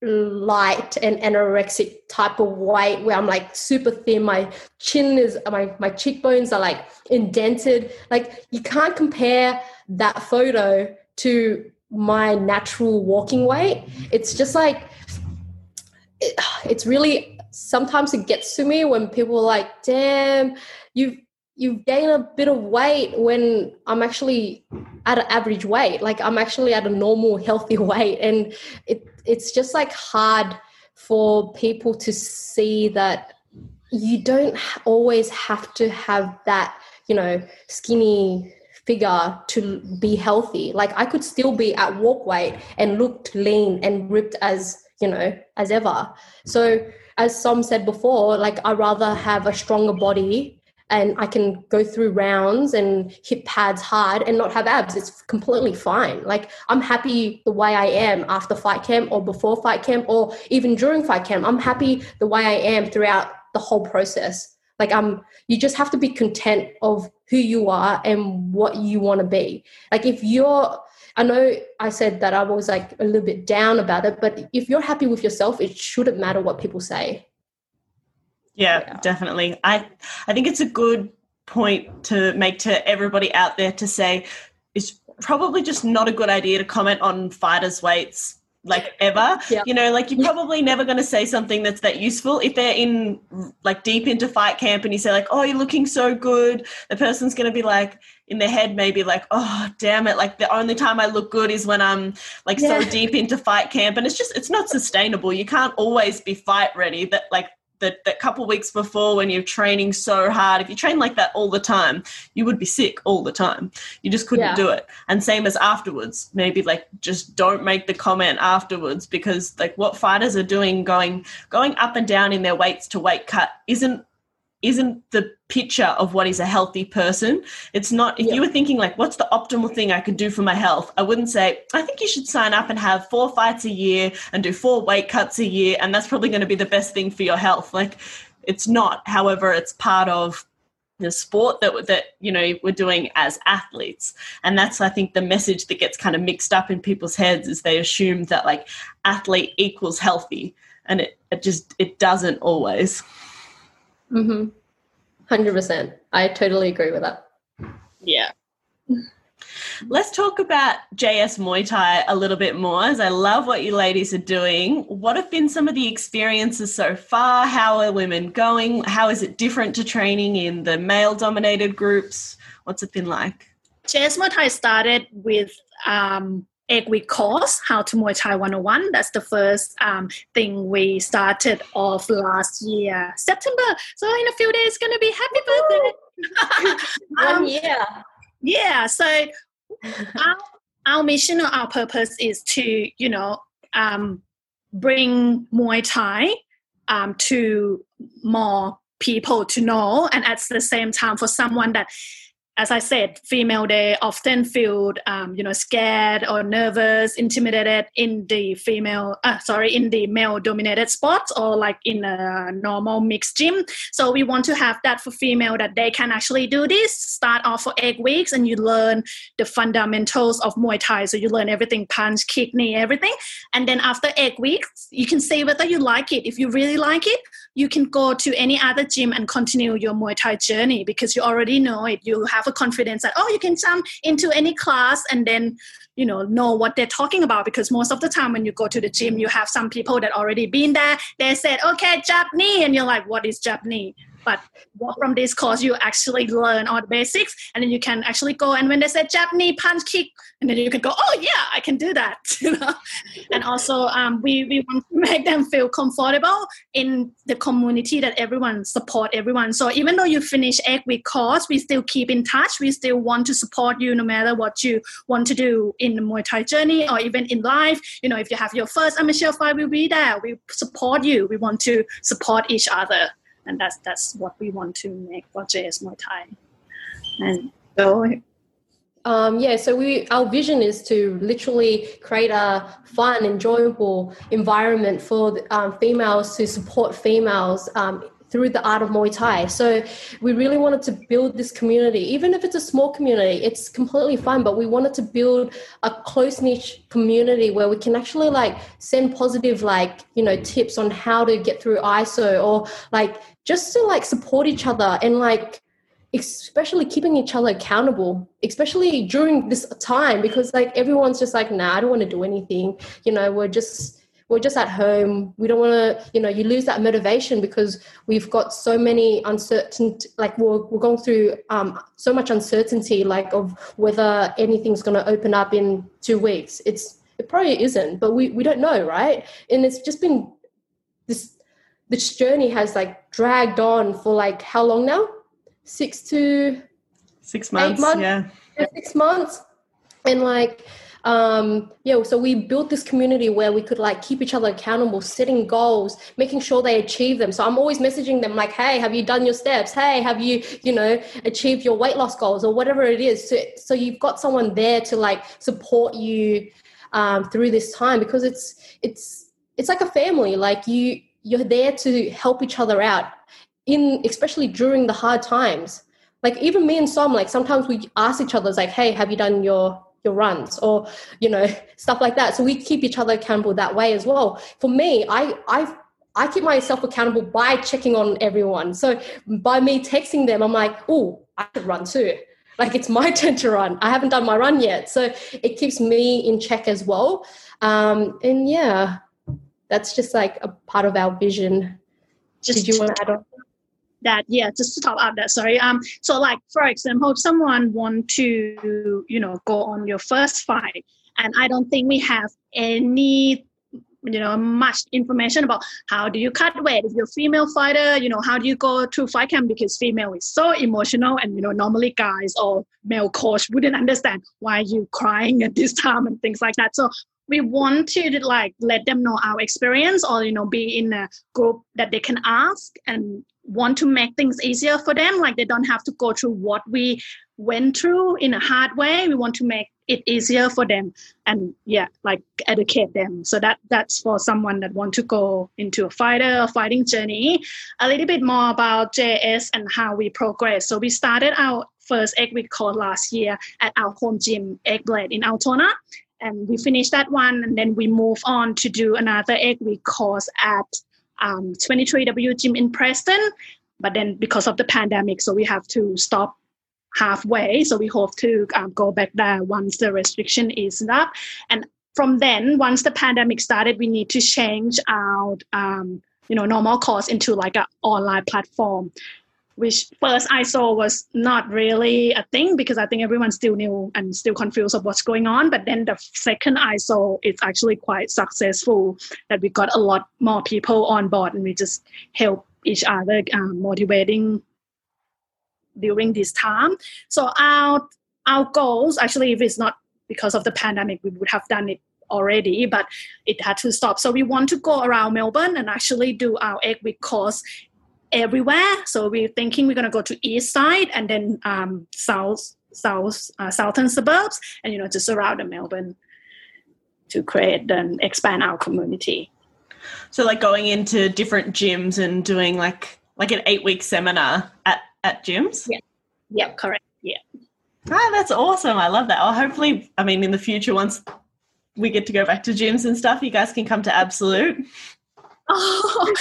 light and anorexic type of weight where I'm like super thin. My chin is my my cheekbones are like indented. Like you can't compare that photo to my natural walking weight. It's just like it, it's really sometimes it gets to me when people are like, "Damn, you've you've gained a bit of weight when I'm actually at an average weight. Like I'm actually at a normal, healthy weight. And it it's just like hard for people to see that you don't always have to have that, you know, skinny figure to be healthy. Like I could still be at walk weight and looked lean and ripped as, you know, as ever. So as Som said before, like I rather have a stronger body and I can go through rounds and hit pads hard and not have abs. It's completely fine. Like I'm happy the way I am after fight camp or before fight camp or even during fight camp. I'm happy the way I am throughout the whole process. Like I'm you just have to be content of who you are and what you want to be. Like if you're I know I said that I was like a little bit down about it, but if you're happy with yourself, it shouldn't matter what people say. Yeah, yeah, definitely. I I think it's a good point to make to everybody out there to say it's probably just not a good idea to comment on fighters' weights like ever. Yeah. You know, like you're probably never going to say something that's that useful if they're in like deep into fight camp and you say like, "Oh, you're looking so good." The person's going to be like in their head maybe like, "Oh, damn it, like the only time I look good is when I'm like yeah. so deep into fight camp." And it's just it's not sustainable. You can't always be fight ready. That like that, that couple weeks before when you're training so hard if you train like that all the time you would be sick all the time. You just couldn't yeah. do it. And same as afterwards. Maybe like just don't make the comment afterwards because like what fighters are doing going going up and down in their weights to weight cut isn't isn't the picture of what is a healthy person. It's not, if yeah. you were thinking, like, what's the optimal thing I could do for my health? I wouldn't say, I think you should sign up and have four fights a year and do four weight cuts a year, and that's probably going to be the best thing for your health. Like, it's not. However, it's part of the sport that that you know we're doing as athletes and that's i think the message that gets kind of mixed up in people's heads is they assume that like athlete equals healthy and it, it just it doesn't always Mm-hmm. Hundred percent. I totally agree with that. Yeah. Let's talk about JS Muay Thai a little bit more, as I love what you ladies are doing. What have been some of the experiences so far? How are women going? How is it different to training in the male dominated groups? What's it been like? JS Muay Thai started with um, eight week course, How to Muay Thai 101. That's the first um, thing we started off last year, September. So in a few days, it's going to be happy birthday. One um, year. Yeah. So our, our mission or our purpose is to, you know, um, bring Muay Thai um, to more people to know and at the same time for someone that as I said, female they often feel um, you know scared or nervous, intimidated in the female uh, sorry in the male dominated sports or like in a normal mixed gym. So we want to have that for female that they can actually do this. Start off for eight weeks and you learn the fundamentals of Muay Thai. So you learn everything punch, kick, knee, everything, and then after eight weeks you can see whether you like it. If you really like it, you can go to any other gym and continue your Muay Thai journey because you already know it. You have a confidence that, oh, you can jump into any class and then, you know, know what they're talking about. Because most of the time when you go to the gym, you have some people that already been there. They said, okay, jab knee. And you're like, what is jab knee? But from this course you actually learn all the basics and then you can actually go and when they say Japanese punch kick and then you can go oh yeah I can do that you know? And also um, we, we want to make them feel comfortable in the community that everyone support everyone. So even though you finish eight week course we still keep in touch. We still want to support you no matter what you want to do in the Muay Thai journey or even in life. You know if you have your first amateur fight we'll be there. We support you. We want to support each other and that's that's what we want to make for JS Muay Thai. And so um, yeah, so we our vision is to literally create a fun, enjoyable environment for um, females to support females um, through the art of Muay Thai. So we really wanted to build this community, even if it's a small community, it's completely fine. But we wanted to build a close niche community where we can actually like send positive like you know tips on how to get through ISO or like just to like support each other and like especially keeping each other accountable especially during this time because like everyone's just like nah i don't want to do anything. You know we're just we're just at home. We don't want to you know you lose that motivation because we've got so many uncertain like we're, we're going through um, so much uncertainty like of whether anything's going to open up in two weeks. It's it probably isn't but we, we don't know right? And it's just been this this journey has like dragged on for like how long now? Six to six months, months? yeah six months. And like um yeah so we built this community where we could like keep each other accountable setting goals making sure they achieve them. So i'm always messaging them like hey have you done your steps? Hey have you you know achieved your weight loss goals or whatever it is? So, so you've got someone there to like support you um, through this time because it's it's it's like a family. Like you you're there to help each other out in especially during the hard times. Like even me and Som, like sometimes we ask each other like hey have you done your your runs? Or you know stuff like that. So we keep each other accountable that way as well. For me i i i keep myself accountable by checking on everyone. So by me texting them i'm like oh i should run too. Like it's my turn to run. I haven't done my run yet. So it keeps me in check as well. Um and yeah that's just like a part of our vision. Just did you want to add on? that yeah just to top up that sorry. Um so like for example if someone want to you know go on your first fight and i don't think we have any you know much information about how do you cut weight. If you're a female fighter you know how do you go to fight camp? Because female is so emotional and you know normally guys or male coach wouldn't understand why you crying at this time and things like that. So we want to like let them know our experience or you know be in a group that they can ask and want to make things easier for them. Like they don't have to go through what we went through in a hard way. We want to make it easier for them and yeah like educate them. So that that's for someone that want to go into a fighter fighting journey. A little bit more about js and how we progress. So we started our first egg week call last year at our home gym Eight Blades in altona and we finish that one and then we move on to do another week course at um, 23W gym in Preston. But then because of the pandemic, so we have to stop halfway. So we hope to um, go back there once the restriction is up. And from then, once the pandemic started, we need to change out, um, you know, normal course into like an online platform which first ISO was not really a thing because I think everyone still knew and still confused of what's going on. But then the second ISO it's actually quite successful that we got a lot more people on board and we just help each other um, motivating during this time. So our our goals actually, if it's not because of the pandemic, we would have done it already, but it had to stop. So we want to go around Melbourne and actually do our egg week course everywhere. So we're thinking we're going to go to east side and then um, south, south, uh, southern suburbs, and you know just around the Melbourne to create and expand our community. So like going into different gyms and doing like like an eight week seminar at at gyms. Yeah. Yeah. Correct. Yeah. Ah, that's awesome. I love that. Well, hopefully, I mean, in the future, once we get to go back to gyms and stuff, you guys can come to Absolute. Oh,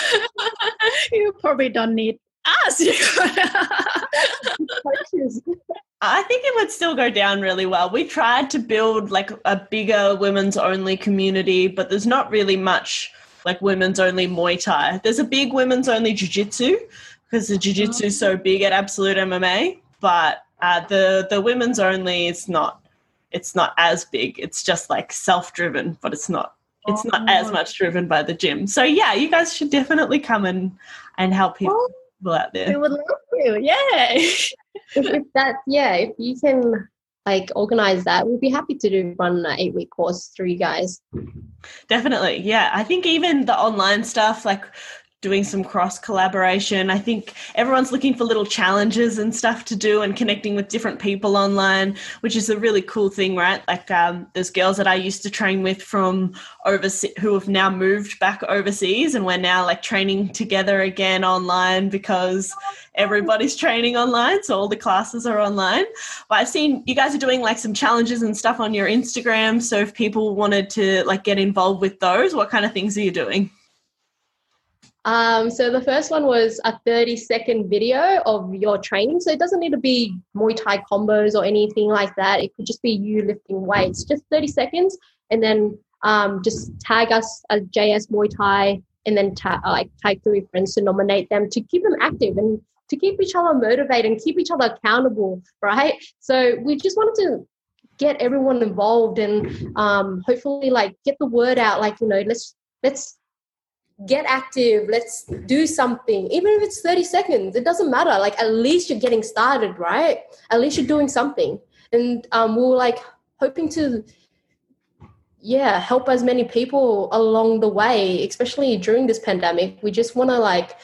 you probably don't need us. I think it would still go down really well. We tried to build like a bigger women's only community, but there's not really much like women's only Muay Thai. There's a big women's only Jiu Jitsu because the Jiu Jitsu is so big at Absolute MMA, but uh, the the women's only is not. It's not as big. It's just like self driven, but it's not it's not as much driven by the gym. So yeah, you guys should definitely come and and help people oh, out there. We would love to. Yeah. if, if that yeah, if you can like organize that, we'd be happy to do run an eight week course through you guys. Definitely. Yeah. I think even the online stuff, like doing some cross collaboration. I think everyone's looking for little challenges and stuff to do and connecting with different people online, which is a really cool thing, right? Like um, there's girls that I used to train with from overseas who have now moved back overseas, and we're now like training together again online because everybody's training online, so all the classes are online. But I've seen you guys are doing like some challenges and stuff on your Instagram. So if people wanted to like get involved with those, what kind of things are you doing? Um, so the first one was a 30 second video of your training. So it doesn't need to be Muay Thai combos or anything like that. It could just be you lifting weights, just 30 seconds, and then um, just tag us as JS Muay Thai, and then ta- like tag three friends to nominate them to keep them active and to keep each other motivated and keep each other accountable, right? So we just wanted to get everyone involved and um, hopefully like get the word out. Like you know, let's let's get active let's do something. Even if it's 30 seconds it doesn't matter. Like at least you're getting started right? At least you're doing something. And um, we are like hoping to yeah help as many people along the way especially during this pandemic. We just want to like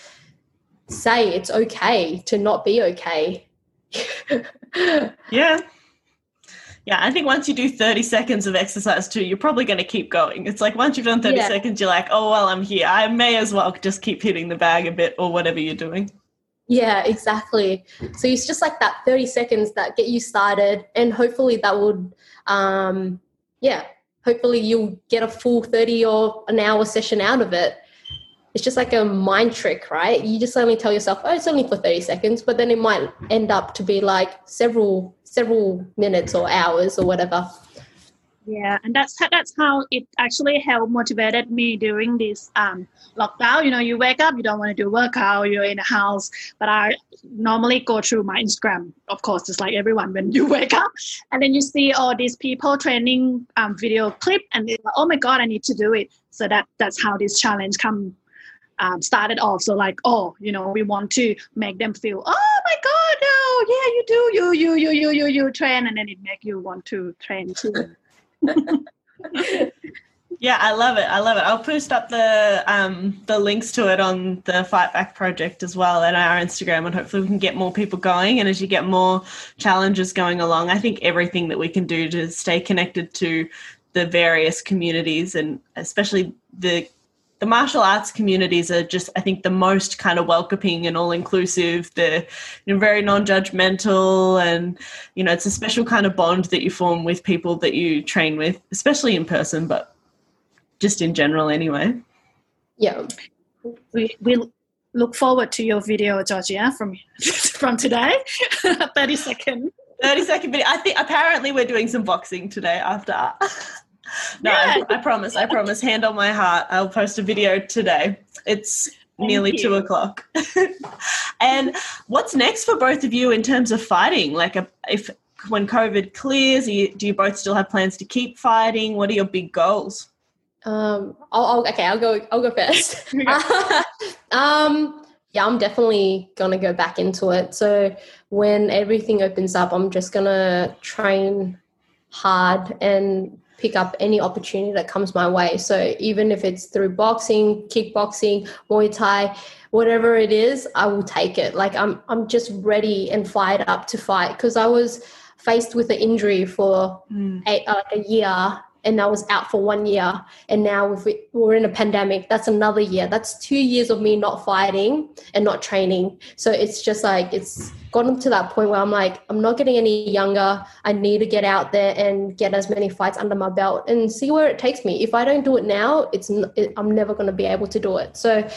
say it's okay to not be okay. Yeah yeah, I think once you do 30 seconds of exercise too, you're probably going to keep going. It's like once you've done 30 yeah. seconds, you're like, oh, well, I'm here. I may as well just keep hitting the bag a bit or whatever you're doing. Yeah, exactly. So it's just like that 30 seconds that get you started, and hopefully that would, um, yeah, hopefully you'll get a full 30 or an hour session out of it. It's just like a mind trick, right? You just only tell yourself, oh, it's only for 30 seconds, but then it might end up to be like several several minutes or hours or whatever. Yeah, and that's that's how it actually helped motivated me during this um, lockdown. You know, you wake up, you don't want to do workout, you're in the house, but I normally go through my Instagram, of course, just like everyone when you wake up, and then you see all these people training um, video clip, and they're like, oh my god, I need to do it. So that that's how this challenge come um, started off. So like, oh, you know, we want to make them feel, oh my God, no, yeah, you do, you, you, you, you, you, you train, and then it make you want to train too. yeah, I love it. I love it. I'll post up the um, the links to it on the Fight Back project as well and our Instagram, and hopefully we can get more people going. And as you get more challenges going along, I think everything that we can do to stay connected to the various communities and especially the the martial arts communities are just i think the most kind of welcoming and all inclusive they're you know, very non-judgmental and you know it's a special kind of bond that you form with people that you train with especially in person but just in general anyway. Yeah. We we look forward to your video georgia from from today. 30 second 30 second video. I think apparently we're doing some boxing today after no, yeah. I, I, promise. I promise. Hand on my heart. I'll post a video today. It's Thank nearly you. two o'clock. and what's next for both of you in terms of fighting? Like, a, if when COVID clears, you, do you both still have plans to keep fighting? What are your big goals? Um. I'll, I'll okay. I'll go. I'll go first. um. Yeah, I'm definitely gonna go back into it. So when everything opens up, I'm just gonna train hard and pick up any opportunity that comes my way. So even if it's through boxing, kickboxing, Muay Thai, whatever it is, I will take it. Like I'm I'm just ready and fired up to fight because I was faced with an injury for mm. a, uh, a year and I was out for one year. And now we, we're in a pandemic, that's another year. That's two years of me not fighting and not training. So it's just like it's gotten to that point where I'm like, I'm not getting any younger. I need to get out there and get as many fights under my belt and see where it takes me. If I don't do it now, it's it, I'm never going to be able to do it. So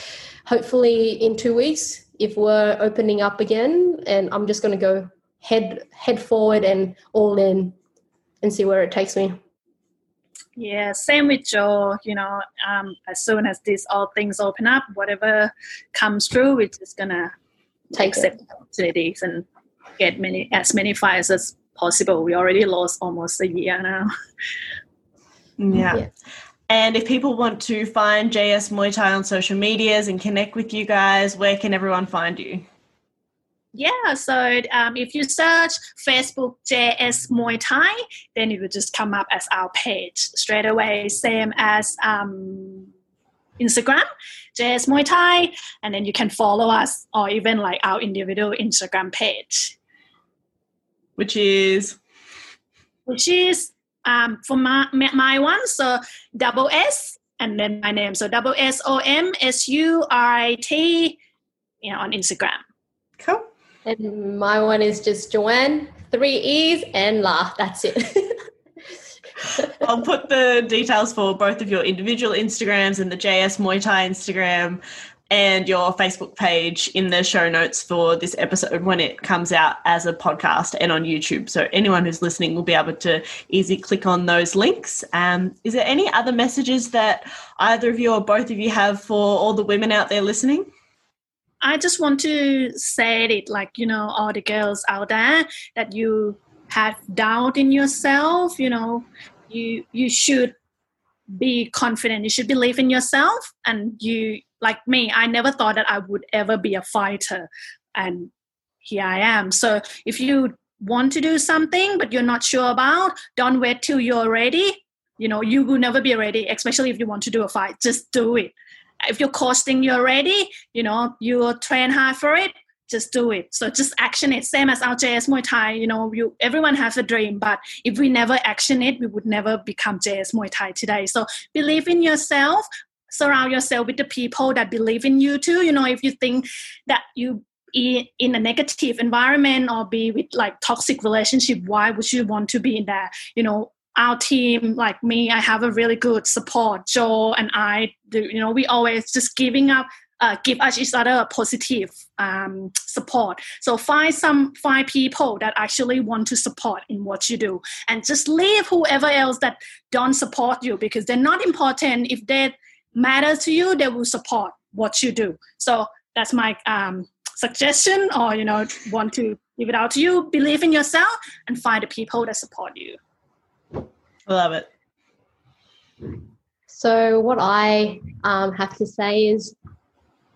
hopefully in two weeks, if we're opening up again, and I'm just going to go head head forward and all in and see where it takes me. Yeah, same with Jo. You know, um, as soon as these all things open up, whatever comes through, we're just gonna take the opportunities and get many as many fires as possible. We already lost almost a year now. Yeah. yeah. And if people want to find JS Muay Thai on social medias and connect with you guys, where can everyone find you? Yeah, so um, if you search Facebook JS Muay Thai, then it will just come up as our page straight away. Same as um, Instagram, JS Muay Thai, and then you can follow us or even like our individual Instagram page, which is which is um, for my my one so double S and then my name so double S O M S U R I T, you know, on Instagram. Cool. And my one is just Joanne, three E's and La. That's it. I'll put the details for both of your individual Instagrams and the JS Muay Thai Instagram and your Facebook page in the show notes for this episode when it comes out as a podcast and on YouTube. So anyone who's listening will be able to easily click on those links. Um, is there any other messages that either of you or both of you have for all the women out there listening? I just want to say it like, you know, all the girls out there that you have doubt in yourself, you know, you you should be confident. You should believe in yourself and you like me, I never thought that I would ever be a fighter and here I am. So if you want to do something but you're not sure about, don't wait till you're ready. You know, you will never be ready, especially if you want to do a fight. Just do it if you're costing you're ready, you know, you're train hard for it, just do it. So just action it. Same as our JS Muay Thai, you know, you everyone has a dream, but if we never action it, we would never become JS Muay Thai today. So believe in yourself, surround yourself with the people that believe in you too. You know, if you think that you in a negative environment or be with like toxic relationship why would you want to be in that you know our team, like me, I have a really good support. Jo and I, do, you know, we always just giving up, uh, give each other a positive um, support. So find some find people that actually want to support in what you do, and just leave whoever else that don't support you because they're not important. If they matter to you, they will support what you do. So that's my um, suggestion, or you know, want to give it out to you. Believe in yourself and find the people that support you. I love it. So, what I um, have to say is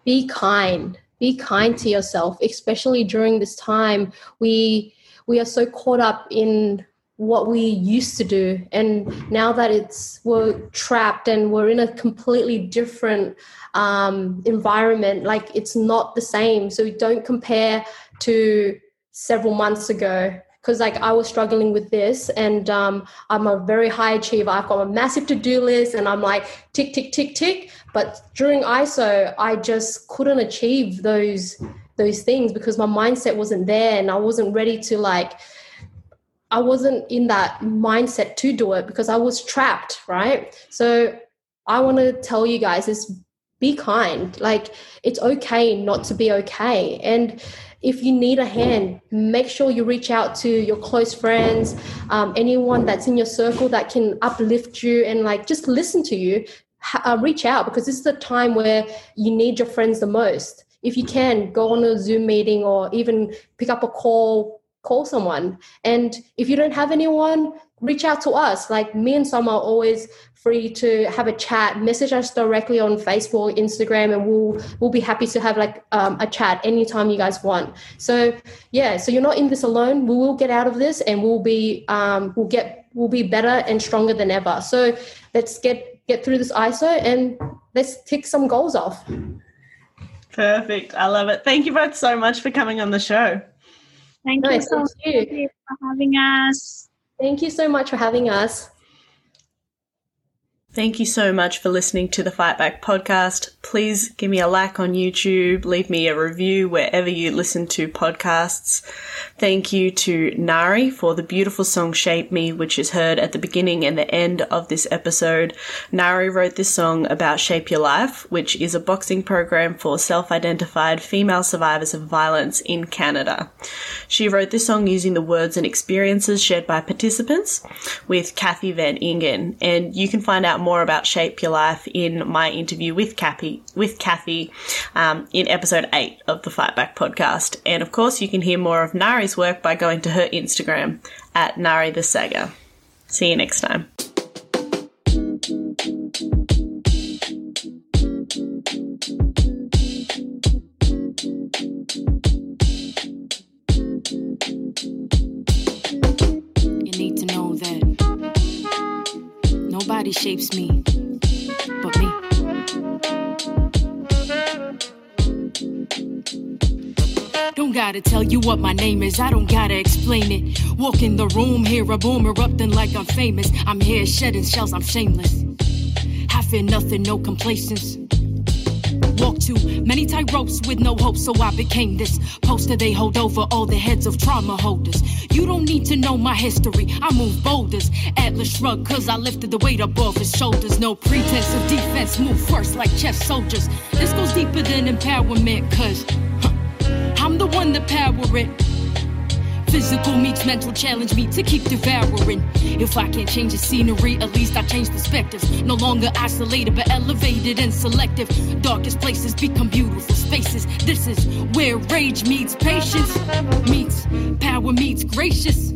be kind. Be kind to yourself, especially during this time. We we are so caught up in what we used to do, and now that it's we're trapped and we're in a completely different um, environment, like it's not the same. So don't compare to several months ago because like I was struggling with this and um, I'm a very high achiever. I've got a massive to-do list and I'm like tick, tick, tick, tick. But during ISO, I just couldn't achieve those those things because my mindset wasn't there and I wasn't ready to like I wasn't in that mindset to do it because I was trapped, right? So I want to tell you guys is be kind. Like it's okay not to be okay. And if you need a hand, make sure you reach out to your close friends, um, anyone that's in your circle that can uplift you and like just listen to you. Uh, reach out because this is the time where you need your friends the most. If you can, go on a Zoom meeting or even pick up a call, call someone. And if you don't have anyone, reach out to us. Like me and Summer are always free to have a chat. Message us directly on Facebook, Instagram, and we'll we'll be happy to have like um, a chat anytime you guys want. So yeah, so you're not in this alone. We will get out of this, and we'll be um, we'll get we'll be better and stronger than ever. So let's get get through this ISO and let's tick some goals off. Perfect. I love it. Thank you both so much for coming on the show. Thank nice, you so much for having us. Thank you so much for having us. Thank you so much for listening to the Fight Back podcast. Please give me a like on YouTube, leave me a review wherever you listen to podcasts. Thank you to Nari for the beautiful song Shape Me, which is heard at the beginning and the end of this episode. Nari wrote this song about Shape Your Life, which is a boxing program for self identified female survivors of violence in Canada. She wrote this song using the words and experiences shared by participants with Cathy Van Ingen, and you can find out more about Shape Your Life in my interview with Cathy, with Cathy um, in episode 8 of the Fight Back podcast. And of course, you can hear more of Nari's work by going to her Instagram at Nari the Saga. See you next time. Nobody shapes me but me. Don't gotta tell you what my name is, I don't gotta explain it. Walk in the room, hear a boom erupting like I'm famous. I'm here shedding shells, I'm shameless. I fear nothing, no complacence. Walk too many tight ropes with no hope, so I became this poster they hold over all the heads of trauma holders. You don't need to know my history, I move boulders. Atlas shrug, cause I lifted the weight above his shoulders. No pretense of defense, move first like chess soldiers. This goes deeper than empowerment, cause huh, I'm the one that power it. Physical meets mental challenge me to keep devouring. If I can't change the scenery, at least I change perspectives. No longer isolated, but elevated and selective. Darkest places become beautiful spaces. This is where rage meets patience, meets power meets gracious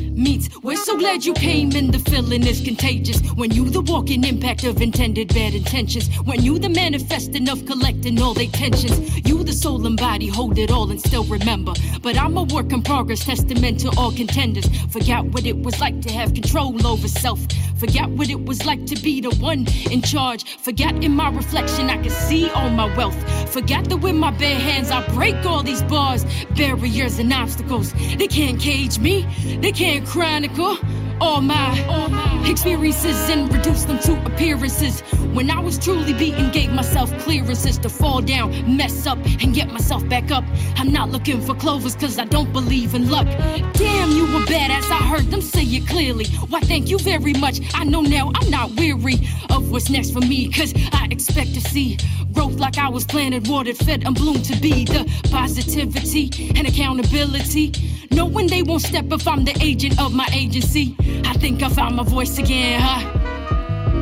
meets. We're so glad you came and the feeling is contagious. When you the walking impact of intended bad intentions. When you the manifesting of collecting all they tensions. You the soul and body hold it all and still remember. But I'm a work in progress, testament to all contenders. Forgot what it was like to have control over self. Forgot what it was like to be the one in charge. Forgot in my reflection I could see all my wealth. Forgot that with my bare hands I break all these bars, barriers and obstacles. They can't cage me. They can't chronicle all my, experiences and reduce them to appearances. When I was truly beaten, gave myself clearances to fall down, mess up, and get myself back up. I'm not looking for clovers cause I don't believe in luck. Damn, you were badass, I heard them say it clearly. Why, thank you very much. I know now I'm not weary of what's next for me cause I expect to see growth like I was planted, watered, fed, and bloomed to be the positivity and accountability. Knowing they won't step if I'm the agent of my agency. I think I found my voice again, huh?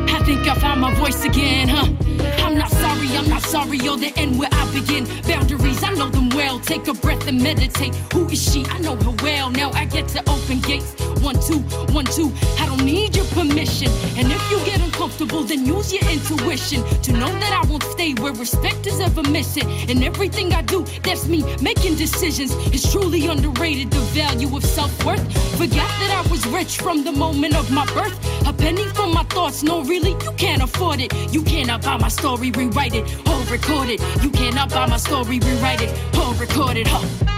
I think I found my voice again, huh? I'm not sorry, I'm not sorry, you're the end where I begin. Boundaries, I know them well. Take a breath and meditate. Who is she? I know her well. Now I get to open gates. One, two, one, two. I don't need your permission. And if you get uncomfortable, then use your intuition to know that I won't stay where respect is ever missing. And everything I do, that's me making decisions. It's truly underrated the value of self worth. Forgot that I was rich from the moment of my birth. A penny for my thoughts, no, really, you can't afford it. You cannot buy my story, rewrite it, or record it. You cannot buy my story, rewrite it, or record it. Huh.